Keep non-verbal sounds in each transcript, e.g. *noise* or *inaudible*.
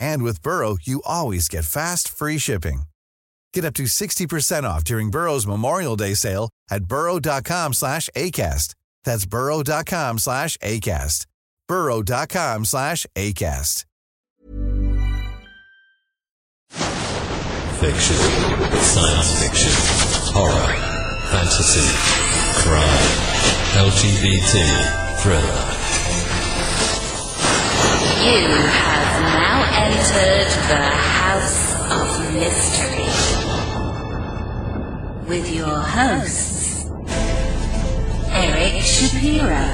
And with Burrow, you always get fast, free shipping. Get up to 60% off during Burrow's Memorial Day sale at burrow.com slash ACAST. That's burrow.com slash ACAST. burrow.com slash ACAST. Fiction, science fiction, horror, fantasy, crime, LGBT, thriller. You have now entered the House of Mystery with your hosts, Eric Shapiro,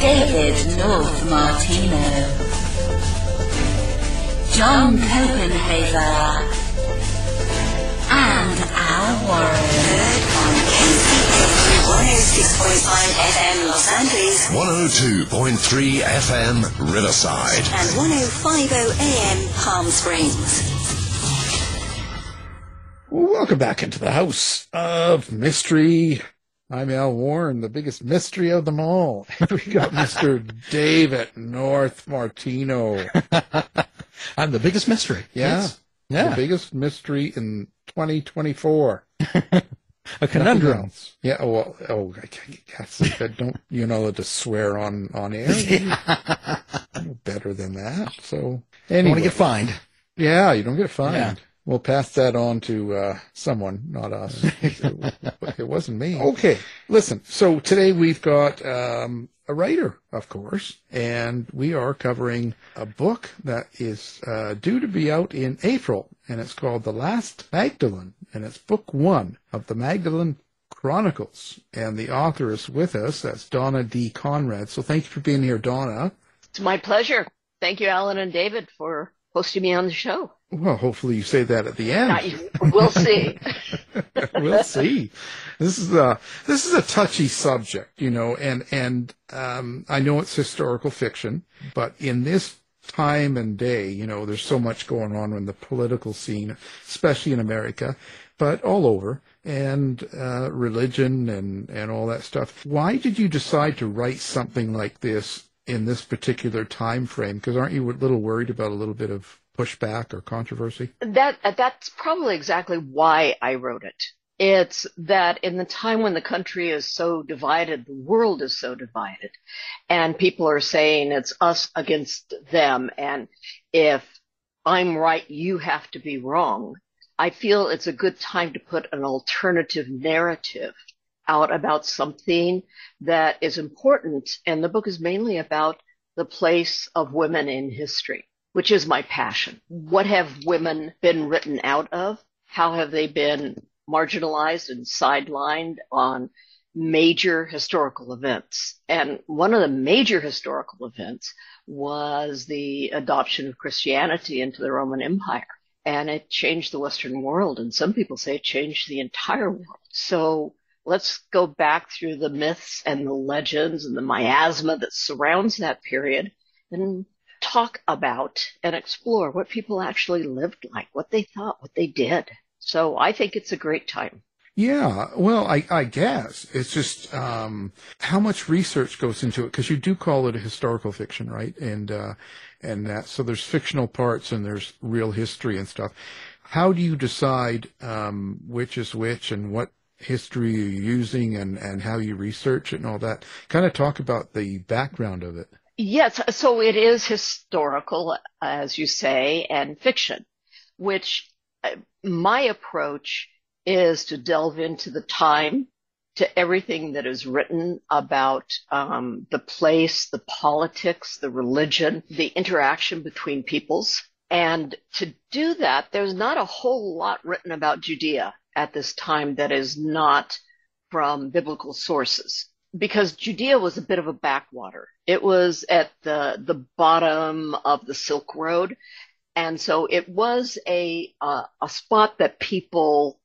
David North Martino, John Copenhaver, and Al Warren 106.5 FM Los Angeles 102.3 FM Riverside. and 1050 AM Palm Springs. Welcome back into the house of mystery. I'm Al Warren, the biggest mystery of them all. *laughs* we got Mr. David North Martino. *laughs* I'm the biggest mystery. Yeah. Yes. The biggest mystery in 2024. *laughs* A conundrum. Yeah. oh, Well, oh, I can't, guess. I don't, you know, to swear on, on air. *laughs* Better than that. So anyway. want to get fined. Yeah, you don't get fined. Yeah. We'll pass that on to uh, someone, not us. *laughs* it wasn't me. Okay, listen. So today we've got um, a writer, of course, and we are covering a book that is uh, due to be out in April, and it's called The Last Magdalene, and it's book one of the Magdalene Chronicles. And the author is with us. That's Donna D. Conrad. So thank you for being here, Donna. It's my pleasure. Thank you, Alan and David, for hosting me on the show. Well, hopefully you say that at the end. We'll see. *laughs* we'll see. This is a this is a touchy subject, you know, and and um, I know it's historical fiction, but in this time and day, you know, there's so much going on in the political scene, especially in America, but all over, and uh, religion and and all that stuff. Why did you decide to write something like this in this particular time frame? Because aren't you a little worried about a little bit of pushback or controversy? That that's probably exactly why I wrote it. It's that in the time when the country is so divided, the world is so divided, and people are saying it's us against them, and if I'm right, you have to be wrong. I feel it's a good time to put an alternative narrative out about something that is important, and the book is mainly about the place of women in history which is my passion. What have women been written out of? How have they been marginalized and sidelined on major historical events? And one of the major historical events was the adoption of Christianity into the Roman Empire. And it changed the Western world. And some people say it changed the entire world. So let's go back through the myths and the legends and the miasma that surrounds that period and talk about and explore what people actually lived like, what they thought, what they did. So I think it's a great time. Yeah, well, I, I guess it's just um, how much research goes into it because you do call it a historical fiction, right? And uh, and that so there's fictional parts and there's real history and stuff. How do you decide um, which is which and what history you're using and and how you research it and all that? Kind of talk about the background of it. Yes, so it is historical, as you say, and fiction, which uh, my approach is to delve into the time, to everything that is written about um, the place, the politics, the religion, the interaction between peoples. And to do that, there's not a whole lot written about Judea at this time that is not from biblical sources because Judea was a bit of a backwater. It was at the the bottom of the Silk Road, and so it was a uh, a spot that people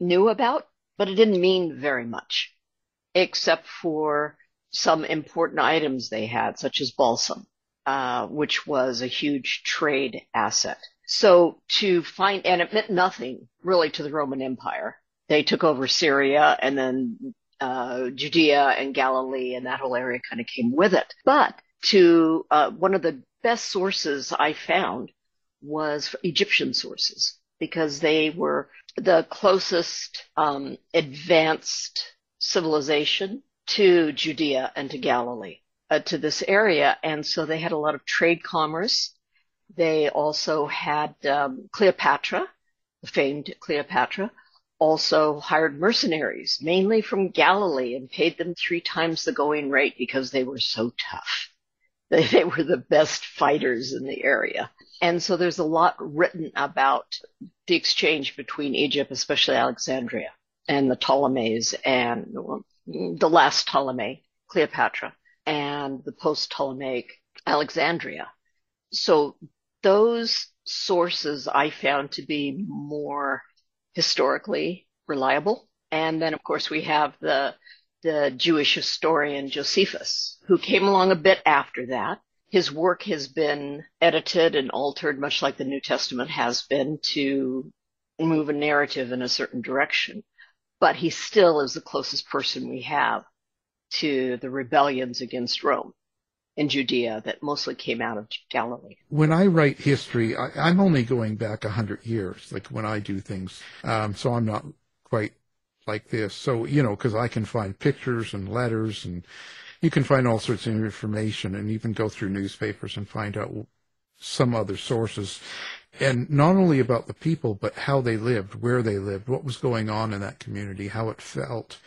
knew about, but it didn't mean very much, except for some important items they had, such as balsam, uh, which was a huge trade asset. So to find, and it meant nothing really to the Roman Empire. They took over Syria and then uh, Judea and Galilee and that whole area kind of came with it. But to uh, one of the best sources I found was Egyptian sources because they were the closest um, advanced civilization to Judea and to Galilee, uh, to this area. And so they had a lot of trade commerce. They also had um, Cleopatra, the famed Cleopatra, also hired mercenaries, mainly from Galilee, and paid them three times the going rate because they were so tough. *laughs* They, they were the best fighters in the area. And so there's a lot written about the exchange between Egypt, especially Alexandria, and the Ptolemies, and the last Ptolemy, Cleopatra, and the post Ptolemaic Alexandria. So those sources I found to be more historically reliable. And then, of course, we have the the Jewish historian Josephus, who came along a bit after that. His work has been edited and altered, much like the New Testament has been, to move a narrative in a certain direction. But he still is the closest person we have to the rebellions against Rome in Judea that mostly came out of Galilee. When I write history, I, am only going back a hundred years, like when I do things. Um, so I'm not quite like this. So, you know, because I can find pictures and letters and you can find all sorts of information and even go through newspapers and find out some other sources. And not only about the people, but how they lived, where they lived, what was going on in that community, how it felt,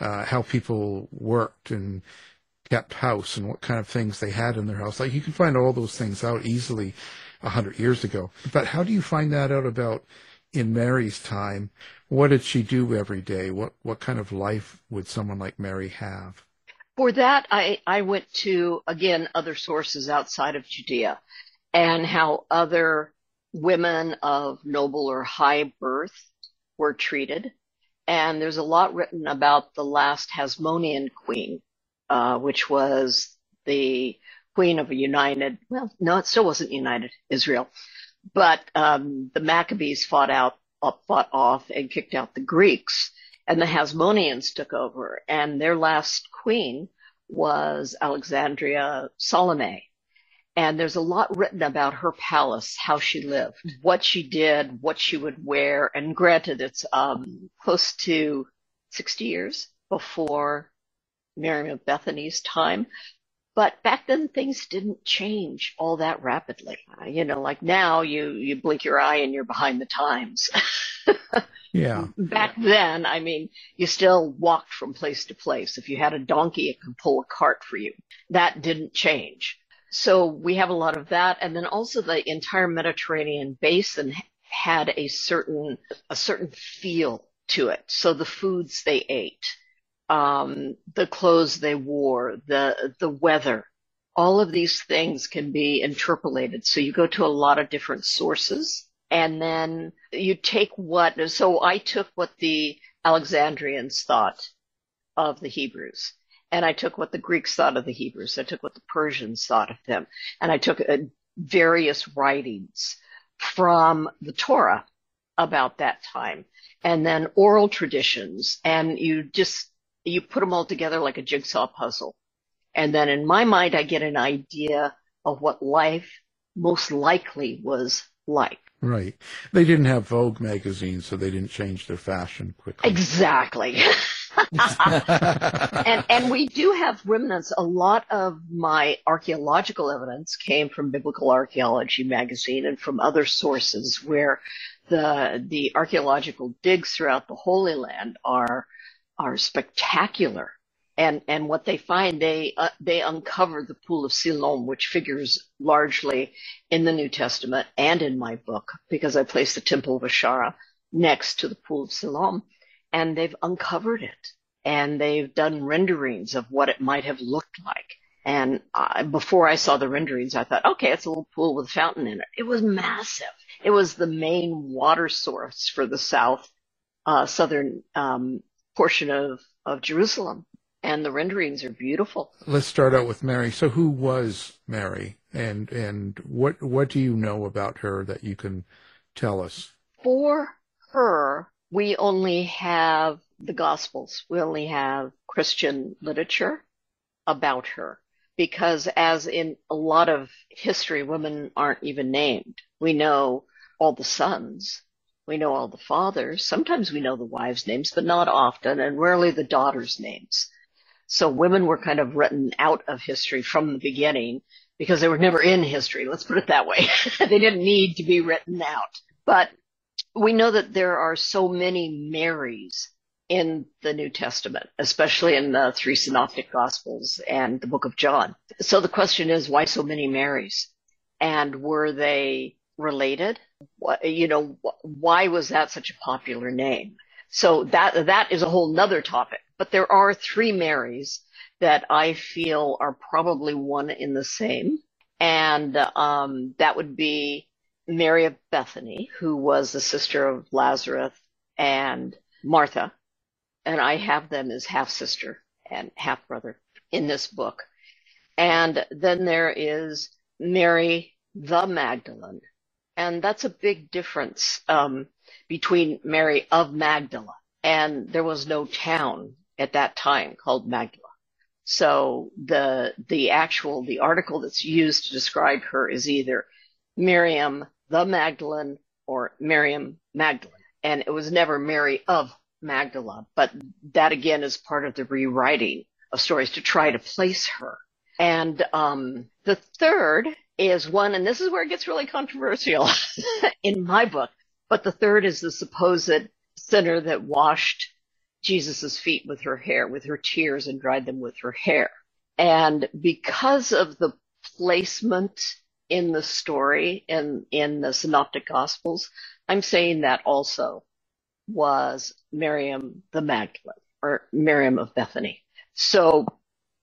uh, how people worked and kept house and what kind of things they had in their house. Like you can find all those things out easily a hundred years ago. But how do you find that out about in Mary's time? What did she do every day? What what kind of life would someone like Mary have? For that, I, I went to, again, other sources outside of Judea and how other women of noble or high birth were treated. And there's a lot written about the last Hasmonean queen, uh, which was the queen of a united, well, no, it still wasn't united Israel, but um, the Maccabees fought out, fought off and kicked out the Greeks, and the Hasmoneans took over, and their last queen was Alexandra Salome. And there's a lot written about her palace, how she lived, what she did, what she would wear. And granted, it's um, close to 60 years before Mary of Bethany's time. But back then things didn't change all that rapidly. You know, like now you, you blink your eye and you're behind the times. *laughs* yeah. Back then, I mean, you still walked from place to place. If you had a donkey, it could pull a cart for you. That didn't change. So we have a lot of that. And then also the entire Mediterranean basin had a certain, a certain feel to it. So the foods they ate, um, the clothes they wore, the the weather. All of these things can be interpolated. So you go to a lot of different sources and then you take what, so I took what the Alexandrians thought of the Hebrews. And I took what the Greeks thought of the Hebrews. I took what the Persians thought of them. And I took uh, various writings from the Torah about that time and then oral traditions. And you just you put them all together like a jigsaw puzzle. And then in my mind, I get an idea of what life most likely was like. Right. They didn't have Vogue magazine, so they didn't change their fashion quickly. Exactly. *laughs* and and we do have remnants. A lot of my archaeological evidence came from Biblical Archaeology magazine and from other sources where the the archaeological digs throughout the Holy Land are are spectacular. And and what they find, they uh, they uncover the pool of Siloam, which figures largely in the New Testament and in my book, because I place the Temple of Asherah next to the pool of Siloam, and they've uncovered it, and they've done renderings of what it might have looked like. And I, before I saw the renderings, I thought, okay, it's a little pool with a fountain in it. It was massive. It was the main water source for the south, uh, southern um, portion of of Jerusalem and the renderings are beautiful. Let's start out with Mary. So who was Mary and and what what do you know about her that you can tell us? For her, we only have the gospels. We only have Christian literature about her because as in a lot of history women aren't even named. We know all the sons. We know all the fathers. Sometimes we know the wives' names, but not often, and rarely the daughters' names. So women were kind of written out of history from the beginning because they were never in history. Let's put it that way. *laughs* they didn't need to be written out. But we know that there are so many Marys in the New Testament, especially in the three synoptic gospels and the book of John. So the question is, why so many Marys? And were they related? You know, why was that such a popular name? So that, that is a whole nother topic. But there are three Marys that I feel are probably one in the same. And um, that would be Mary of Bethany, who was the sister of Lazarus and Martha. And I have them as half sister and half brother in this book. And then there is Mary the Magdalene. And that's a big difference um, between Mary of Magdala. And there was no town at that time called Magdala. So the the actual the article that's used to describe her is either Miriam the Magdalene or Miriam Magdalene. And it was never Mary of Magdala, but that again is part of the rewriting of stories to try to place her. And um, the third is one, and this is where it gets really controversial *laughs* in my book, but the third is the supposed sinner that washed Jesus's feet with her hair, with her tears and dried them with her hair. And because of the placement in the story in, in the synoptic gospels, I'm saying that also was Miriam the Magdalene or Miriam of Bethany. So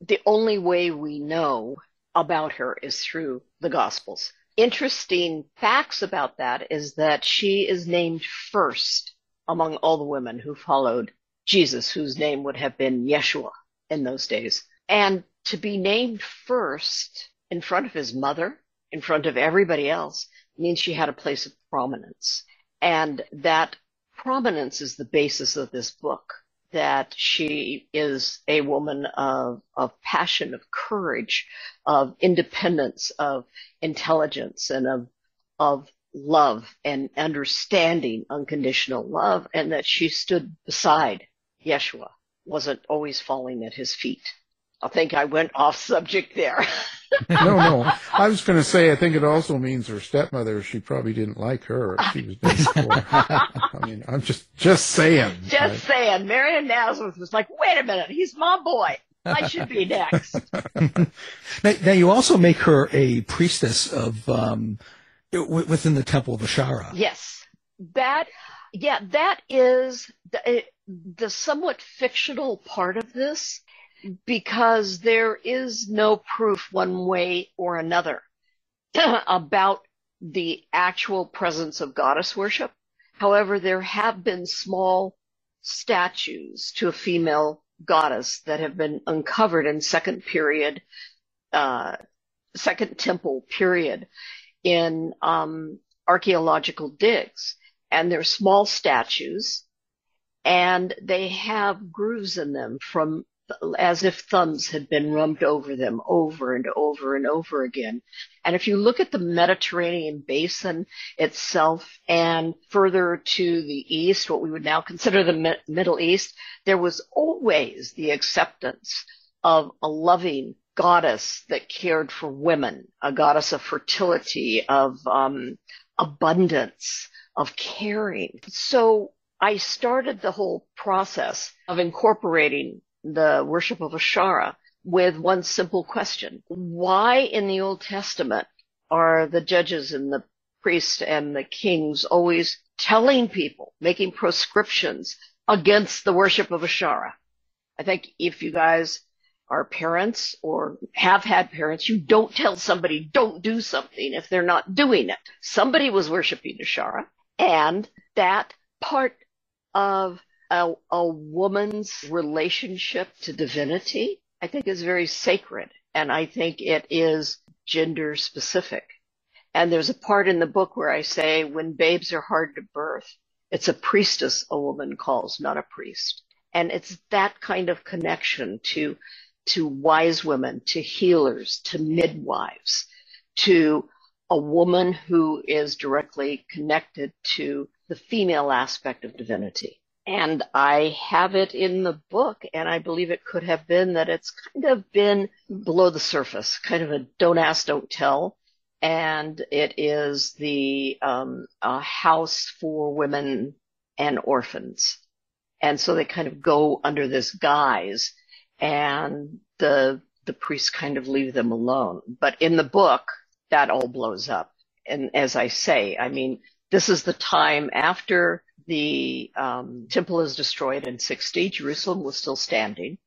the only way we know about her is through the gospels. Interesting facts about that is that she is named first among all the women who followed Jesus, whose name would have been Yeshua in those days. And to be named first in front of his mother, in front of everybody else, means she had a place of prominence. And that prominence is the basis of this book. That she is a woman of, of passion, of courage, of independence, of intelligence, and of, of love and understanding unconditional love, and that she stood beside Yeshua wasn't always falling at his feet. I think I went off subject there. *laughs* no, no. I was going to say, I think it also means her stepmother, she probably didn't like her if she was *laughs* I mean, I'm just, just saying. Just right? saying. Marion Nazareth was like, wait a minute, he's my boy. I should be next. *laughs* now, now, you also make her a priestess of, um, within the Temple of Asherah. Yes. That, yeah, that is, the, the somewhat fictional part of this because there is no proof one way or another *clears throat* about the actual presence of goddess worship. However, there have been small statues to a female goddess that have been uncovered in second period, uh, second temple period in um, archaeological digs. And they're small statues and they have grooves in them from as if thumbs had been rubbed over them over and over and over again. And if you look at the Mediterranean basin itself and further to the east, what we would now consider the Middle East, there was always the acceptance of a loving goddess that cared for women, a goddess of fertility, of um, abundance, of caring. So I started the whole process of incorporating the worship of Asherah with one simple question. Why in the Old Testament are the judges and the priests and the kings always telling people, making proscriptions against the worship of Asherah? I think if you guys are parents or have had parents, you don't tell somebody don't do something if they're not doing it. Somebody was worshiping Asherah and that part of a, a woman's relationship to divinity, I think is very sacred. And I think it is gender specific. And there's a part in the book where I say when babes are hard to birth, it's a priestess a woman calls, not a priest. And it's that kind of connection to, to wise women, to healers, to midwives, to a woman who is directly connected to the female aspect of divinity. And I have it in the book, and I believe it could have been that it's kind of been below the surface, kind of a don't ask, don't tell. And it is the um, house for women and orphans. And so they kind of go under this guise, and the the priests kind of leave them alone. But in the book, that all blows up. And as I say, I mean, this is the time after the um, temple is destroyed in 60. Jerusalem was still standing,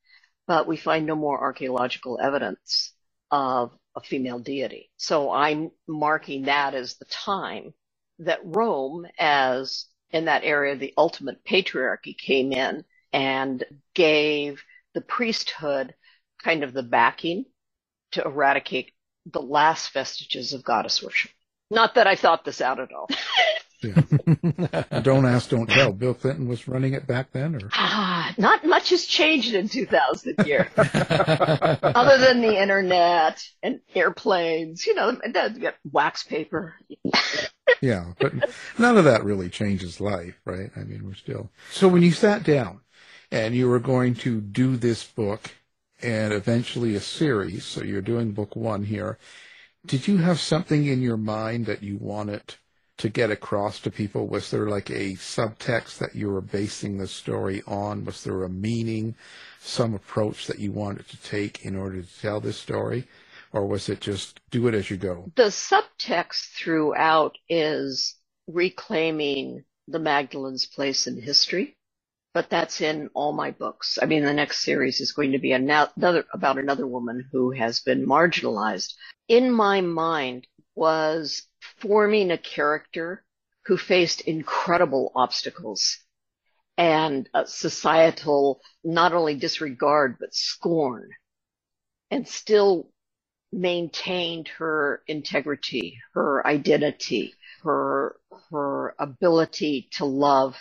but we find no more archaeological evidence of a female deity. So I'm marking that as the time that Rome, as in that area, the ultimate patriarchy came in and gave the priesthood kind of the backing to eradicate the last vestiges of goddess worship. Not that I thought this out at all. *laughs* Yeah. *laughs* don't ask, don't tell. Bill Clinton was running it back then, or ah, not much has changed in 2000 years, *laughs* other than the internet and airplanes. You know, and get wax paper. *laughs* yeah, but none of that really changes life, right? I mean, we're still. So when you sat down and you were going to do this book and eventually a series, so you're doing book one here. Did you have something in your mind that you wanted to get across to people? Was there like a subtext that you were basing the story on? Was there a meaning, some approach that you wanted to take in order to tell this story? Or was it just do it as you go? The subtext throughout is reclaiming the Magdalene's place in history, but that's in all my books. I mean, the next series is going to be another about another woman who has been marginalized. In my mind was forming a character who faced incredible obstacles and societal not only disregard but scorn and still maintained her integrity, her identity, her her ability to love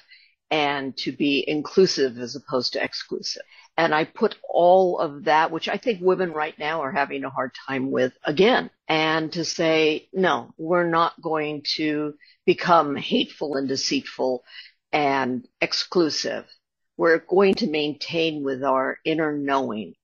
and to be inclusive as opposed to exclusive. And I put all of that, which I think women right now are having a hard time with again. And to say, no, we're not going to become hateful and deceitful and exclusive. We're going to maintain with our inner knowing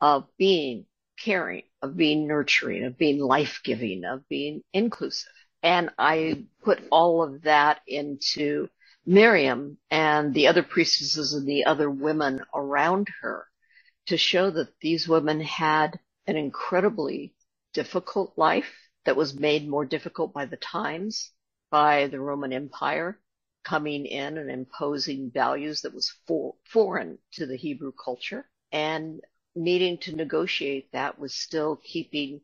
of being caring, of being nurturing, of being life giving, of being inclusive. And I put all of that into Miriam and the other priestesses and the other women around her to show that these women had an incredibly difficult life that was made more difficult by the times, by the Roman Empire coming in and imposing values that was for, foreign to the Hebrew culture. And needing to negotiate that was still keeping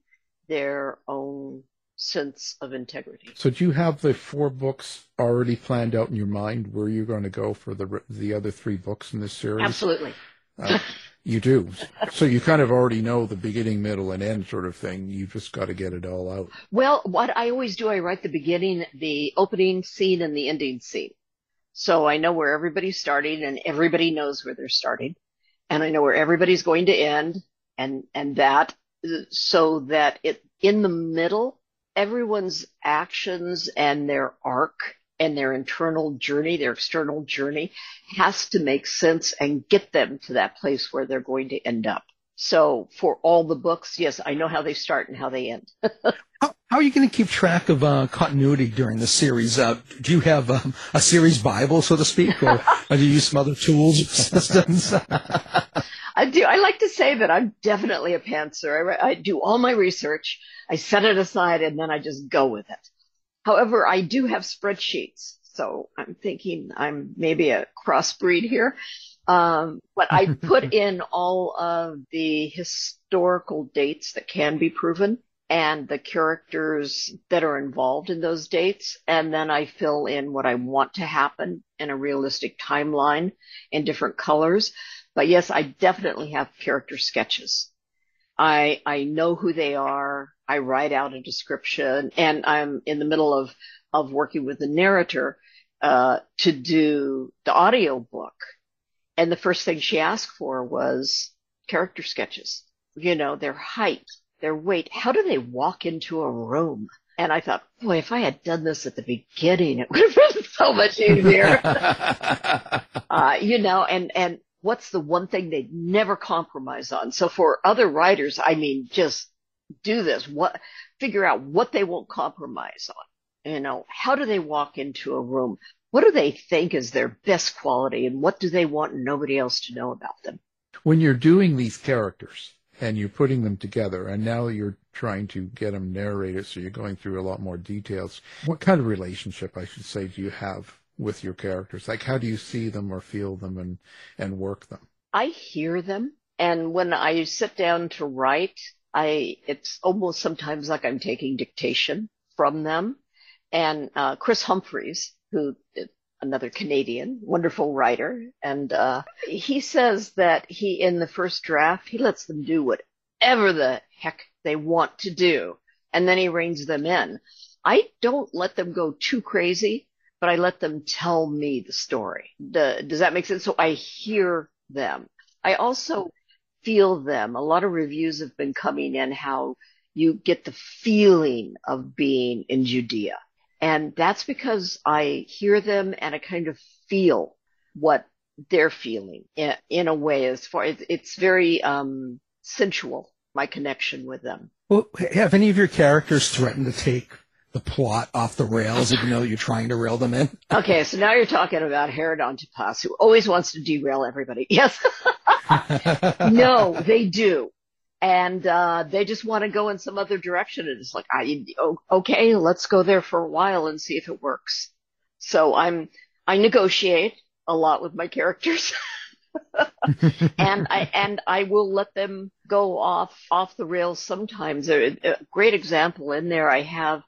their own sense of integrity. So, do you have the four books already planned out in your mind where you're going to go for the the other three books in this series? Absolutely. Uh, you do. So you kind of already know the beginning, middle, and end sort of thing. You just got to get it all out. Well, what I always do, I write the beginning, the opening scene, and the ending scene. So I know where everybody's starting, and everybody knows where they're starting. and I know where everybody's going to end and, and that so that it, in the middle, everyone's actions and their arc and their internal journey, their external journey has to make sense and get them to that place where they're going to end up. So for all the books, yes, I know how they start and how they end. *laughs* how, how, are you going to keep track of uh, continuity during the series? Uh, do you have um, a series Bible, so to speak, or, or do you use some other tools, or systems? *laughs* I do. I like to say that I'm definitely a pantser. I, I do all my research, I set it aside, and then I just go with it. However, I do have spreadsheets, so I'm thinking I'm maybe a crossbreed here. Um, but I put *laughs* in all of the historical dates that can be proven and the characters that are involved in those dates. And then I fill in what I want to happen in a realistic timeline in different colors. But yes, I definitely have character sketches. I, I know who they are. I write out a description and I'm in the middle of, of working with the narrator, uh, to do the audio book. And the first thing she asked for was character sketches, you know, their height, their weight. How do they walk into a room? And I thought, boy, if I had done this at the beginning, it *laughs* would have been so much easier. *laughs* uh, you know, and, and what's the one thing they'd never compromise on? So for other writers, I mean, just do this. What, figure out what they won't compromise on. You know, how do they walk into a room? What do they think is their best quality and what do they want nobody else to know about them? When you're doing these characters and you're putting them together and now you're trying to get them narrated, so you're going through a lot more details. What kind of relationship, I should say, do you have with your characters? Like, how do you see them or feel them and, and work them? I hear them. And when I sit down to write, I, it's almost sometimes like I'm taking dictation from them. And, uh, Chris Humphreys, who another Canadian, wonderful writer, and, uh, he says that he, in the first draft, he lets them do whatever the heck they want to do. And then he reins them in. I don't let them go too crazy but I let them tell me the story. The, does that make sense? So I hear them. I also feel them. A lot of reviews have been coming in how you get the feeling of being in Judea. And that's because I hear them and I kind of feel what they're feeling in, in a way as far as it's very um, sensual, my connection with them. Well, have any of your characters threatened to take the plot off the rails, even though you're trying to rail them in. *laughs* Okay, so now you're talking about Herod Antipas, who always wants to derail everybody. *laughs* Yes. *laughs* no, they do. And uh, they just want to go in some other direction. And it's like, I, okay, let's go there for a while and see if it works. So I'm, I negotiate a lot with my characters. and I and I will let them go off off the rails sometimes. A, a great example in there I have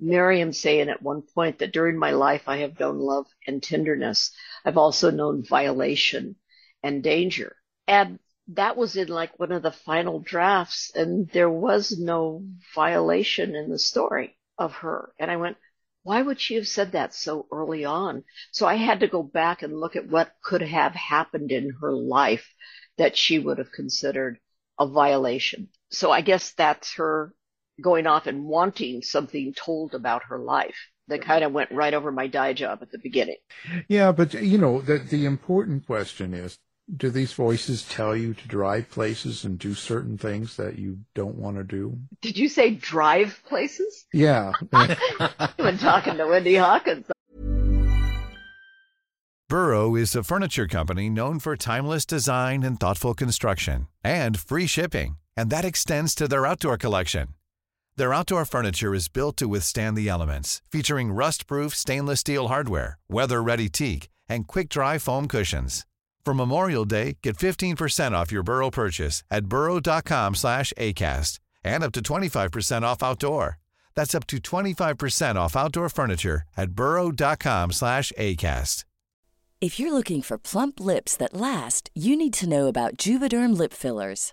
Miriam saying at one point that during my life I have known love and tenderness. I've also known violation and danger. And that was in like one of the final drafts and there was no violation in the story of her. And I went, why would she have said that so early on? So I had to go back and look at what could have happened in her life that she would have considered a violation. So I guess that's her going off and wanting something told about her life that kind of went right over my die job at the beginning. Yeah, but you know, the the important question is do these voices tell you to drive places and do certain things that you don't want to do? Did you say drive places? Yeah. *laughs* I've been talking to Wendy Hawkins. Burrow is a furniture company known for timeless design and thoughtful construction and free shipping, and that extends to their outdoor collection. Their outdoor furniture is built to withstand the elements, featuring rust-proof stainless steel hardware, weather-ready teak, and quick-dry foam cushions. For Memorial Day, get 15% off your Burrow purchase at burrow.com slash ACAST and up to 25% off outdoor. That's up to 25% off outdoor furniture at burrow.com slash ACAST. If you're looking for plump lips that last, you need to know about Juvederm Lip Fillers.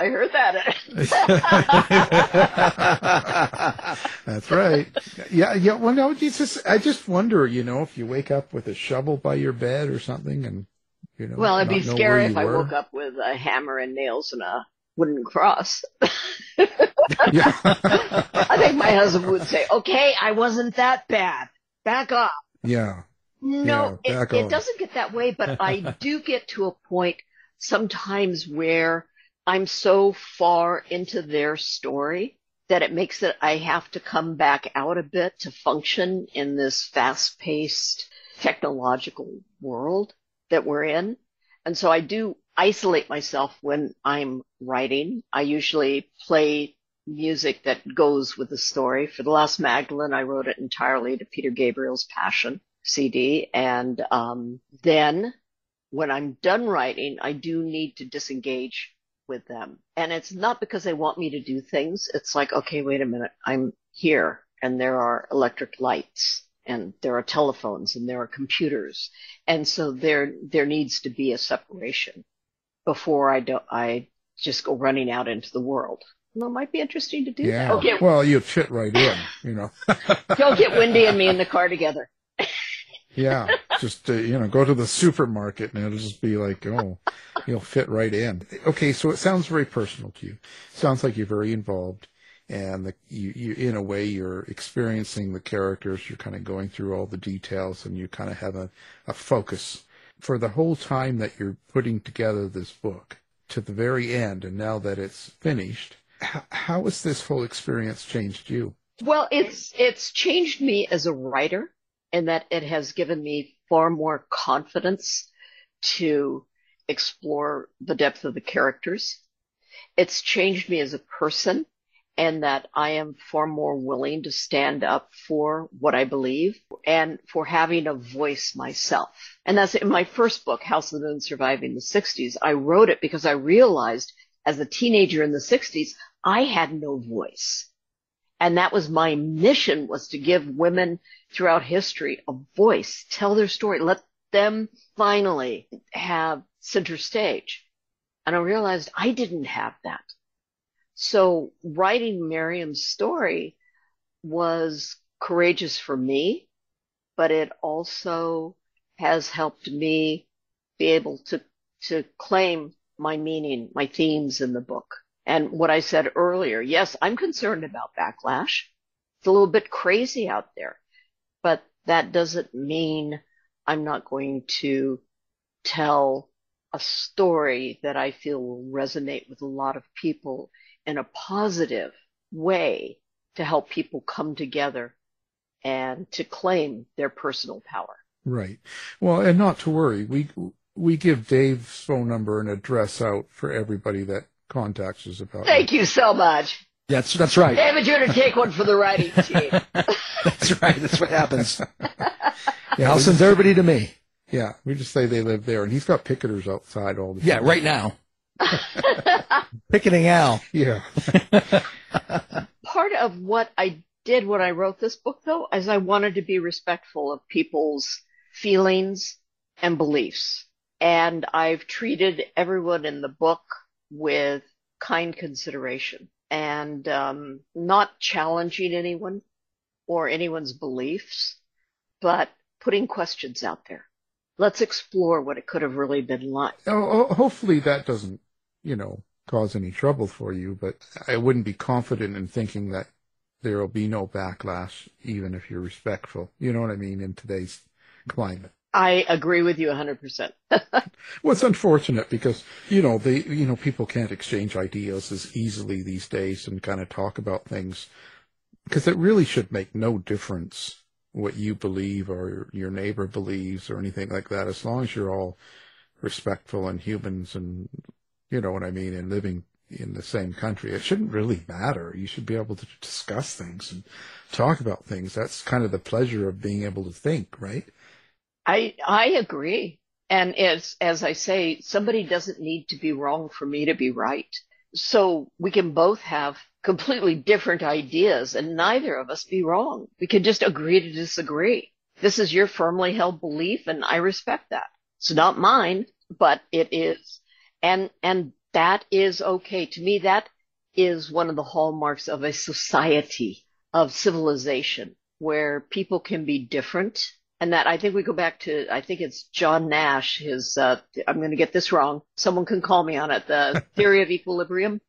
I heard that. *laughs* That's right. Yeah, yeah. Well, no, you just I just wonder, you know, if you wake up with a shovel by your bed or something, and you know. well, it'd be scary if you I woke up with a hammer and nails and a wooden cross. *laughs* I think my husband would say, okay, I wasn't that bad. Back off. yeah. No, Yeah, it, it doesn't get that way, but I do get to a point sometimes where I'm so far into their story that it makes it I have to come back out a bit to function in this fast paced technological world that we're in. And so I do isolate myself when I'm writing. I usually play music that goes with the story. For The Last Magdalene, I wrote it entirely to Peter Gabriel's Passion CD. And um, then when I'm done writing, I do need to disengage with them. And it's not because they want me to do things. It's like, okay, wait a minute. I'm here and there are electric lights and there are telephones and there are computers. And so there, there needs to be a separation before I don't, I just go running out into the world. Well, it might be interesting to do Yeah. Okay, Well, you'd fit right in, you know. go get Wendy and me in the car together. *laughs* Yeah. Just, uh, you know, go to the supermarket and it'll just be like, oh, you'll fit right in. Okay. So it sounds very personal to you. Sounds like you're very involved and the, you, you, in a way, you're experiencing the characters. You're kind of going through all the details and you kind of have a, a focus for the whole time that you're putting together this book to the very end. And now that it's finished, how, how has this whole experience changed you? Well, it's it's changed me as a writer in that it has given me far more confidence to explore the depth of the characters. It's changed me as a person and that I am far more willing to stand up for what I believe and for having a voice myself. And that's in my first book, House of the Moon Surviving the 60s. I wrote it because I realized as a teenager in the 60s, I had no voice. And that was my mission was to give women throughout history a voice, tell their story, let them finally have center stage. And I realized I didn't have that. So writing Miriam's story was courageous for me, but it also has helped me be able to, to claim my meaning, my themes in the book. And what I said earlier, yes, I'm concerned about backlash. It's a little bit crazy out there, but that doesn't mean I'm not going to tell a story that I feel will resonate with a lot of people in a positive way to help people come together and to claim their personal power. Right. Well, and not to worry. We we give Dave's phone number and address out for everybody that contacts us about. Thank you so much. That's that's right. David, you're to take one for the writing *laughs* team. that's right. That's what happens. *laughs* yeah, I'll send everybody to me. Yeah, we just say they live there, and he's got picketers outside all the time. Yeah, right now. *laughs* Picketing Al. Yeah. Part of what I did when I wrote this book, though, is I wanted to be respectful of people's feelings and beliefs. And I've treated everyone in the book with kind consideration and um, not challenging anyone or anyone's beliefs, but putting questions out there. Let's explore what it could have really been like. Oh, hopefully that doesn't, you know, cause any trouble for you, but I wouldn't be confident in thinking that there will be no backlash, even if you're respectful. You know what I mean? In today's climate. I agree with you 100%. *laughs* well, it's unfortunate because, you know, they, you know, people can't exchange ideas as easily these days and kind of talk about things because it really should make no difference what you believe or your neighbor believes or anything like that, as long as you're all respectful and humans and, you know what I mean, and living in the same country. It shouldn't really matter. You should be able to discuss things and talk about things. That's kind of the pleasure of being able to think, right? I I agree. And as as I say, somebody doesn't need to be wrong for me to be right. So we can both have completely different ideas and neither of us be wrong. We can just agree to disagree. This is your firmly held belief and I respect that. It's not mine, but it is. And and that is okay. To me that is one of the hallmarks of a society of civilization where people can be different and that I think we go back to I think it's John Nash his uh, I'm going to get this wrong. Someone can call me on it. The *laughs* theory of equilibrium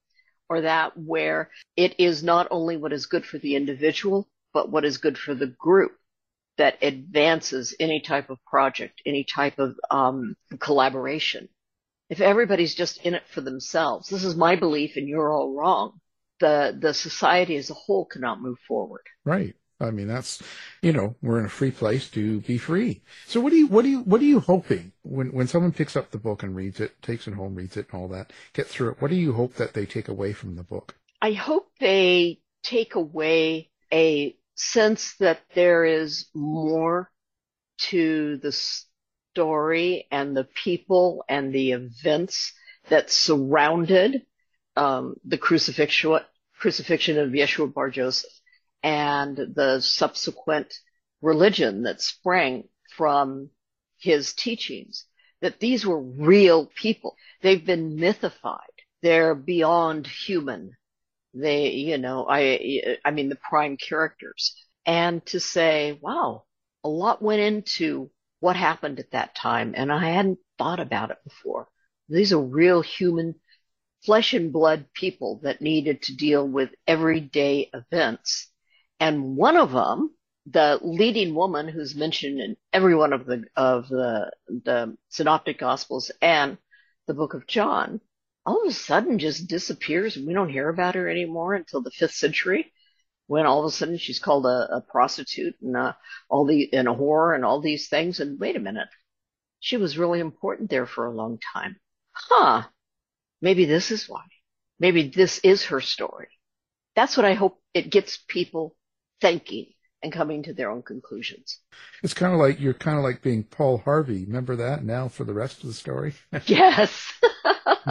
or that where it is not only what is good for the individual but what is good for the group that advances any type of project any type of um, collaboration. If everybody's just in it for themselves this is my belief and you're all wrong the the society as a whole cannot move forward. Right I mean, that's, you know, we're in a free place to be free. So what do you, what do you, what are you hoping when, when someone picks up the book and reads it, takes it home, reads it and all that, get through it? What do you hope that they take away from the book? I hope they take away a sense that there is more to the story and the people and the events that surrounded um, the crucifixion, crucifixion of Yeshua Bar Yosef and the subsequent religion that sprang from his teachings, that these were real people. They've been mythified. They're beyond human. They, you know, I, I mean, the prime characters. And to say, wow, a lot went into what happened at that time. And I hadn't thought about it before. These are real human flesh and blood people that needed to deal with everyday events and one of them, the leading woman who's mentioned in every one of the of the the synoptic gospels and the book of John, all of a sudden just disappears and we don't hear about her anymore until the fifth century, when all of a sudden she's called a, a prostitute and uh, all the and a whore and all these things. And wait a minute, she was really important there for a long time. Huh? Maybe this is why. Maybe this is her story. That's what I hope it gets people thinking and coming to their own conclusions. It's kind of like you're kind of like being Paul Harvey. Remember that now for the rest of the story? *laughs* Yes.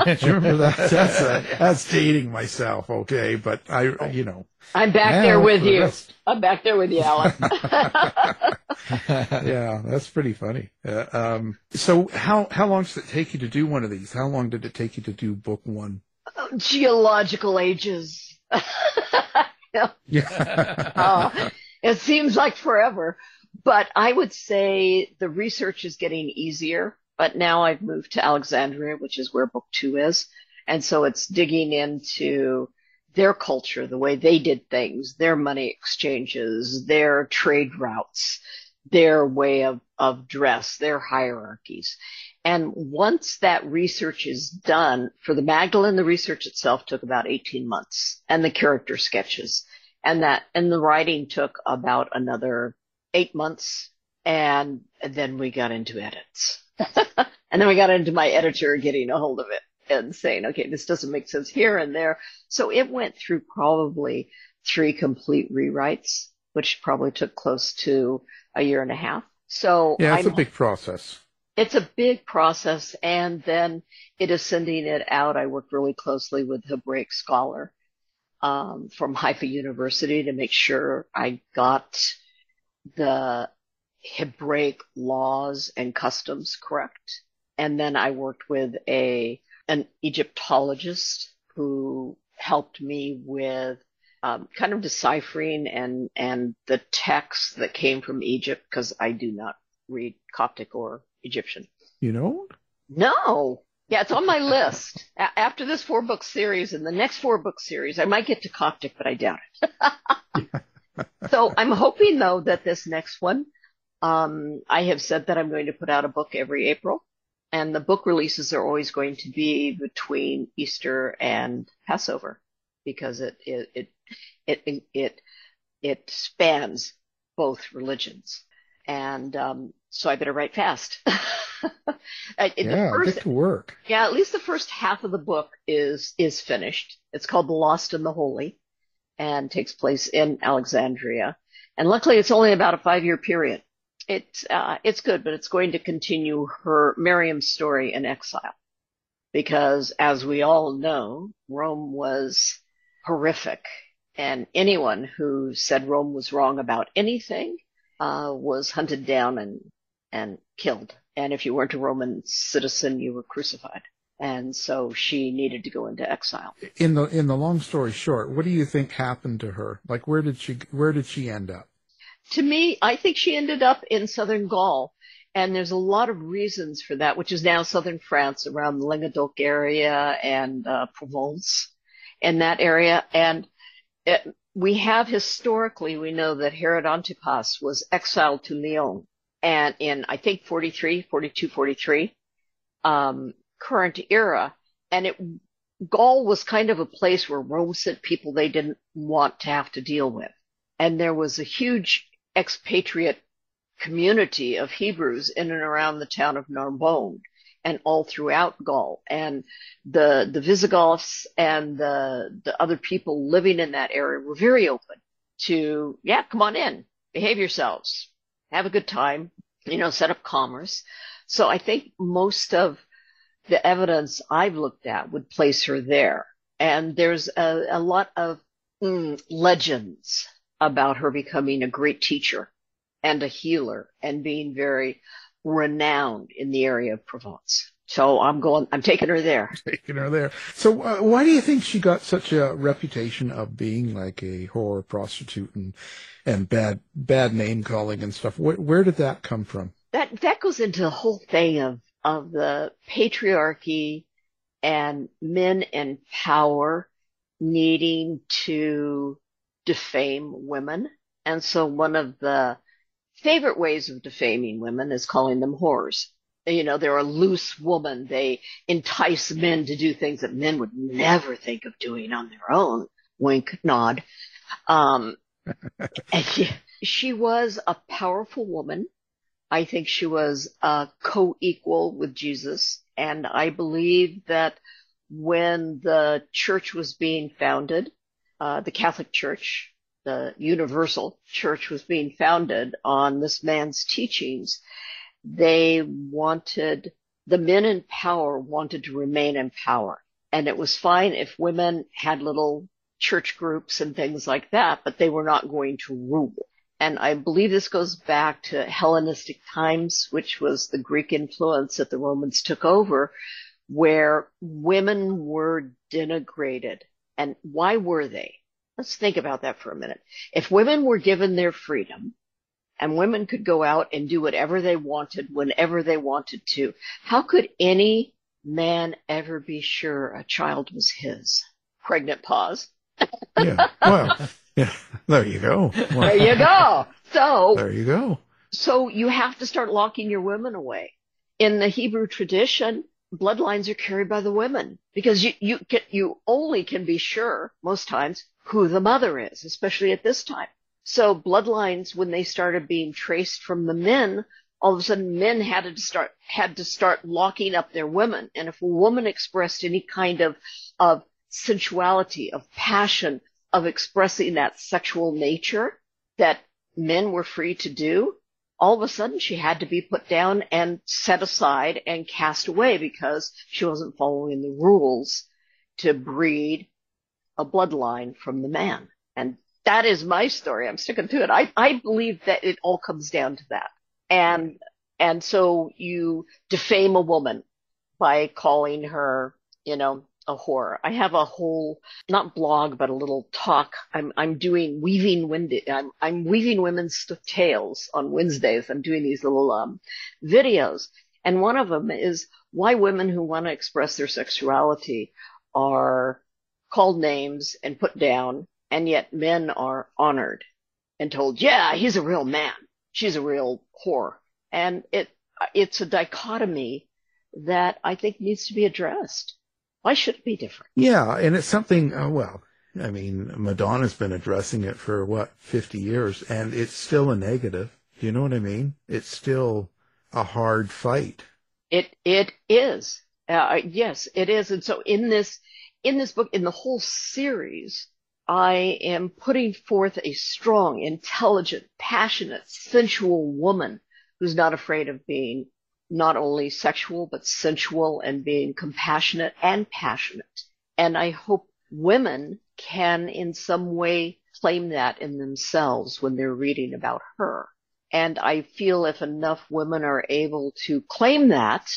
Do *laughs* you remember that? That's, a, that's dating myself, okay? But I, you know. I'm back there with you. The I'm back there with you, Alan. *laughs* yeah, that's pretty funny. Uh, um, so how, how long does it take you to do one of these? How long did it take you to do book one? geological ages. Yeah. uh, *laughs* *laughs* it seems like forever. But I would say the research is getting easier. But now I've moved to Alexandria, which is where book two is. And so it's digging into their culture, the way they did things, their money exchanges, their trade routes, their way of, of dress, their hierarchies. And once that research is done, for the Magdalene, the research itself took about 18 months and the character sketches and that, and the writing took about another eight months. And then we got into edits. *laughs* and then we got into my editor getting a hold of it and saying, okay, this doesn't make sense here and there. So it went through probably three complete rewrites, which probably took close to a year and a half. So yeah, it's I'm, a big process. It's a big process, and then it is sending it out. I work really closely with Hebraic scholar um, from Haifa University to make sure I got the Hebraic laws and customs correct. And then I worked with a an Egyptologist who helped me with um, kind of deciphering and and the texts that came from Egypt because I do not read Coptic or Egyptian. You know? No. Yeah, it's on my list. A- after this four book series and the next four book series, I might get to Coptic, but I doubt it. *laughs* so I'm hoping though that this next one, um, I have said that I'm going to put out a book every April and the book releases are always going to be between Easter and Passover because it, it, it, it, it, it spans both religions. And, um, so I better write fast. *laughs* yeah, first, get to work. Yeah, at least the first half of the book is is finished. It's called The Lost and the Holy, and takes place in Alexandria. And luckily, it's only about a five year period. It's uh, it's good, but it's going to continue her Miriam's story in exile, because as we all know, Rome was horrific, and anyone who said Rome was wrong about anything uh, was hunted down and and killed. And if you weren't a Roman citizen, you were crucified. And so she needed to go into exile. In the in the long story short, what do you think happened to her? Like where did she where did she end up? To me, I think she ended up in southern Gaul. And there's a lot of reasons for that, which is now southern France around the Languedoc area and uh, Provence in that area. And it, we have historically, we know that Herod Antipas was exiled to Lyon and in I think 43, 42, 43, um, current era, and it Gaul was kind of a place where Rome sent people they didn't want to have to deal with, and there was a huge expatriate community of Hebrews in and around the town of Narbonne and all throughout Gaul. And the the Visigoths and the the other people living in that area were very open to, yeah, come on in, behave yourselves, have a good time, you know, set up commerce. So I think most of the evidence I've looked at would place her there. And there's a, a lot of mm, legends about her becoming a great teacher and a healer and being very renowned in the area of Provence. So I'm going, I'm taking her there. *laughs* Taking her there. So uh, why do you think she got such a reputation of being like a whore prostitute and, and bad, bad name calling and stuff? Where, where did that come from? That, that goes into the whole thing of, of the patriarchy and men in power needing to defame women. And so one of the favorite ways of defaming women is calling them whores you know, they're a loose woman. They entice men to do things that men would never think of doing on their own. Wink, nod. Um, *laughs* she, she was a powerful woman. I think she was a co-equal with Jesus. And I believe that when the church was being founded, uh, the Catholic Church, the universal church was being founded on this man's teachings they wanted, the men in power wanted to remain in power. And it was fine if women had little church groups and things like that, but they were not going to rule. And I believe this goes back to Hellenistic times, which was the Greek influence that the Romans took over, where women were denigrated. And why were they? Let's think about that for a minute. If women were given their freedom, and women could go out and do whatever they wanted whenever they wanted to. How could any man ever be sure a child was his? Pregnant pause. yeah. Well, yeah. There you go. Well, there you go. So there you go. So you have to start locking your women away. In the Hebrew tradition, bloodlines are carried by the women because you, you can, you only can be sure most times who the mother is, especially at this time. So bloodlines, when they started being traced from the men, all of a sudden men had to start, had to start locking up their women. And if a woman expressed any kind of, of sensuality, of passion, of expressing that sexual nature that men were free to do, all of a sudden she had to be put down and set aside and cast away because she wasn't following the rules to breed a bloodline from the man. And that is my story. I'm sticking to it. I, I believe that it all comes down to that. And, and so you defame a woman by calling her, you know, a whore. I have a whole, not blog, but a little talk. I'm, I'm doing weaving wind, I'm, I'm weaving women's tales on Wednesdays. I'm doing these little, um, videos. And one of them is why women who want to express their sexuality are called names and put down, and yet men are honored and told, yeah, he's a real man. She's a real whore. And it, it's a dichotomy that I think needs to be addressed. Why should it be different? Yeah, and it's something. Uh, well, I mean, Madonna's been addressing it for what fifty years, and it's still a negative. Do you know what I mean? It's still a hard fight. It it is. Uh, yes, it is. And so in this in this book, in the whole series, I am putting forth a strong, intelligent, passionate, sensual woman who's not afraid of being not only sexual, but sensual and being compassionate and passionate. And I hope women can in some way claim that in themselves when they're reading about her. And I feel if enough women are able to claim that,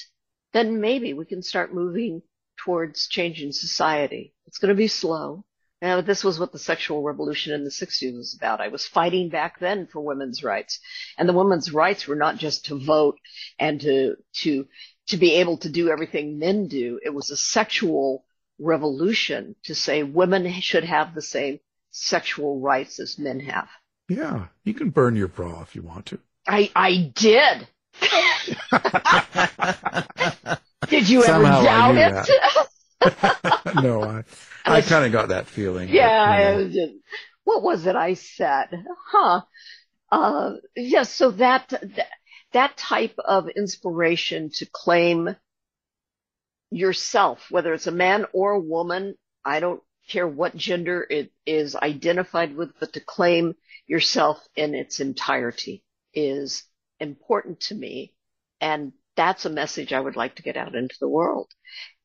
then maybe we can start moving towards changing society. It's going to be slow. Now, this was what the sexual revolution in the 60s was about. I was fighting back then for women's rights. And the women's rights were not just to vote and to, to, to be able to do everything men do. It was a sexual revolution to say women should have the same sexual rights as men have. Yeah, you can burn your bra if you want to. I, I did. *laughs* did you Somehow ever doubt it? *laughs* no, I, I kind of got that feeling. Yeah, but, you know. I just, what was it I said? Huh. Uh, yes, yeah, so that, that, that type of inspiration to claim yourself, whether it's a man or a woman, I don't care what gender it is identified with, but to claim yourself in its entirety is important to me. And that's a message I would like to get out into the world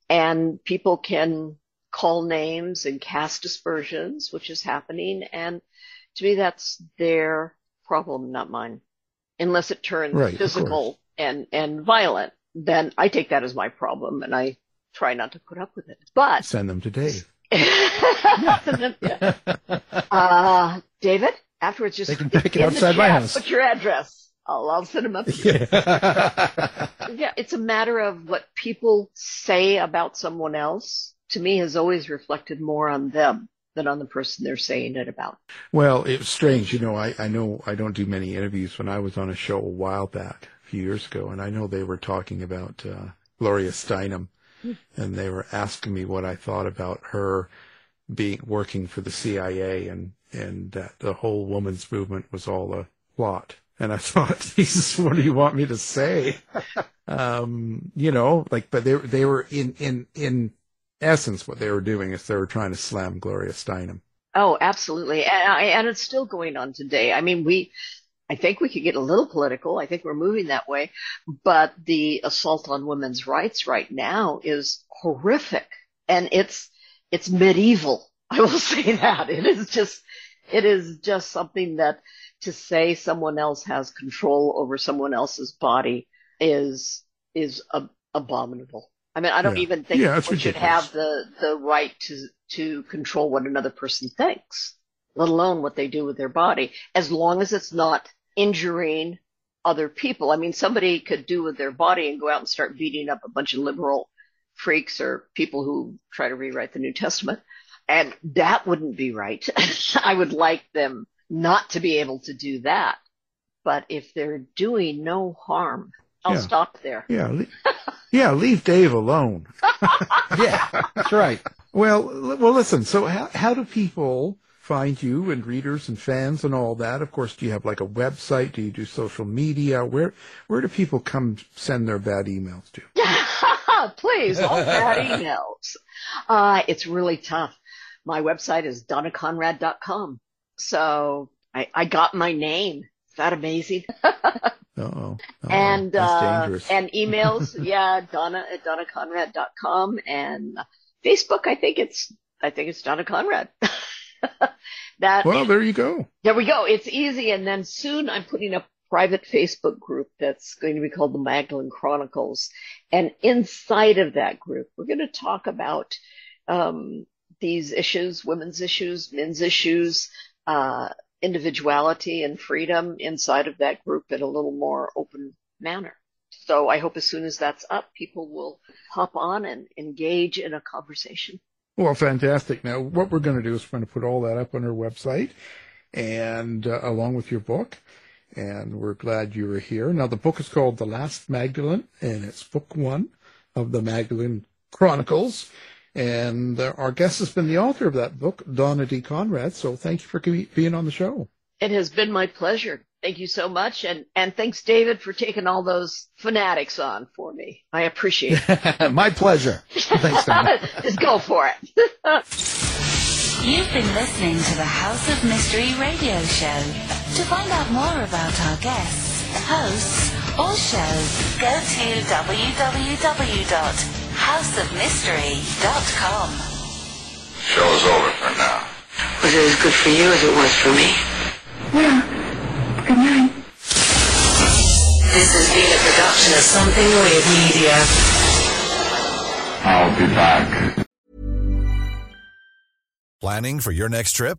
and people can call names and cast aspersions, which is happening. And to me, that's their problem, not mine. Unless it turns right, physical and, and violent, then I take that as my problem and I try not to put up with it. But send them to Dave. *laughs* uh, David, afterwards, just they can pick it outside my house. Put your address. I'll, I'll send them up. Yeah. *laughs* yeah, it's a matter of what people say about someone else. To me, has always reflected more on them than on the person they're saying it about. Well, it's strange. You know, I, I know I don't do many interviews. When I was on a show a while back, a few years ago, and I know they were talking about uh, Gloria Steinem, and they were asking me what I thought about her being working for the CIA, and and that the whole woman's movement was all a plot. And I *laughs* thought, Jesus, what do you want me to say? um, you know, like, but they they were in in in essence what they were doing is they were trying to slam Gloria Steinem. Oh, absolutely, and, and it's still going on today. I mean, we. I think we could get a little political. I think we're moving that way, but the assault on women's rights right now is horrific, and it's it's medieval. *laughs* I will say that it is just it is just something that to say someone else has control over someone else's body is is ab- abominable. I mean, I don't Yeah. even think Yeah, we should have the the right to to control what another person thinks, let alone what they do with their body, as long as it's not injuring other people. I mean, somebody could do with their body and go out and start beating up a bunch of liberal freaks or people who try to rewrite the New Testament. And that wouldn't be right. *laughs* I would like them not to be able to do that. but if they're doing no harm, I'll Yeah. stop there. Yeah, le- *laughs* yeah, leave Dave alone. *laughs* yeah, that's right. Well, l- well, listen. So, how how do people find you and readers and fans and all that? Of course, do you have like a website? Do you do social media? Where where do people come send their bad emails to? *laughs* Please, all bad emails. Uh, it's really tough. My website is donnaconrad.com. So I, I got my name. Is that amazing? *laughs* Uh-oh. and uh, dangerous. and *laughs* emails, yeah, Donna at donnaconrad.com and Facebook. I think it's I think it's Donna Conrad. *laughs* that Well, there you go. there we go. It's easy, and then soon I'm putting a private Facebook group that's going to be called the Magdalene Chronicles, and inside of that group, we're going to talk about um, these issues, women's issues, men's issues. Uh, individuality and freedom inside of that group in a little more open manner. So I hope as soon as that's up, people will hop on and engage in a conversation. Well, fantastic. Now, what we're going to do is we're going to put all that up on our website, and uh, along with your book. And we're glad you were here. Now, the book is called The Last Magdalene, and it's book one of the Magdalene Chronicles. And uh, our guest has been the author of that book, Donna D. Conrad. So thank you for being on the show. It has been my pleasure. Thank you so much. And, and thanks, David, for taking all those fanatics on for me. I appreciate it. *laughs* My pleasure. Thanks, Donna. *laughs* Just go for it. *laughs* You've been listening to the House of Mystery radio show. To find out more about our guests, hosts, or shows, go to www.houseofmystery.com. Show's over for now. Was it as good for you as it was for me? Yeah. Good night. This has been a production of Something Weird Media. I'll be back. Planning for your next trip?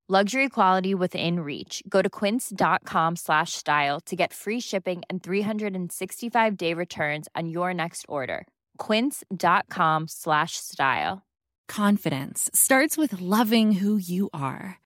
Luxury quality within reach. Go to quince.com slash style to get free shipping and 365 day returns on your next order. Quince.com slash style. Confidence starts with loving who you are.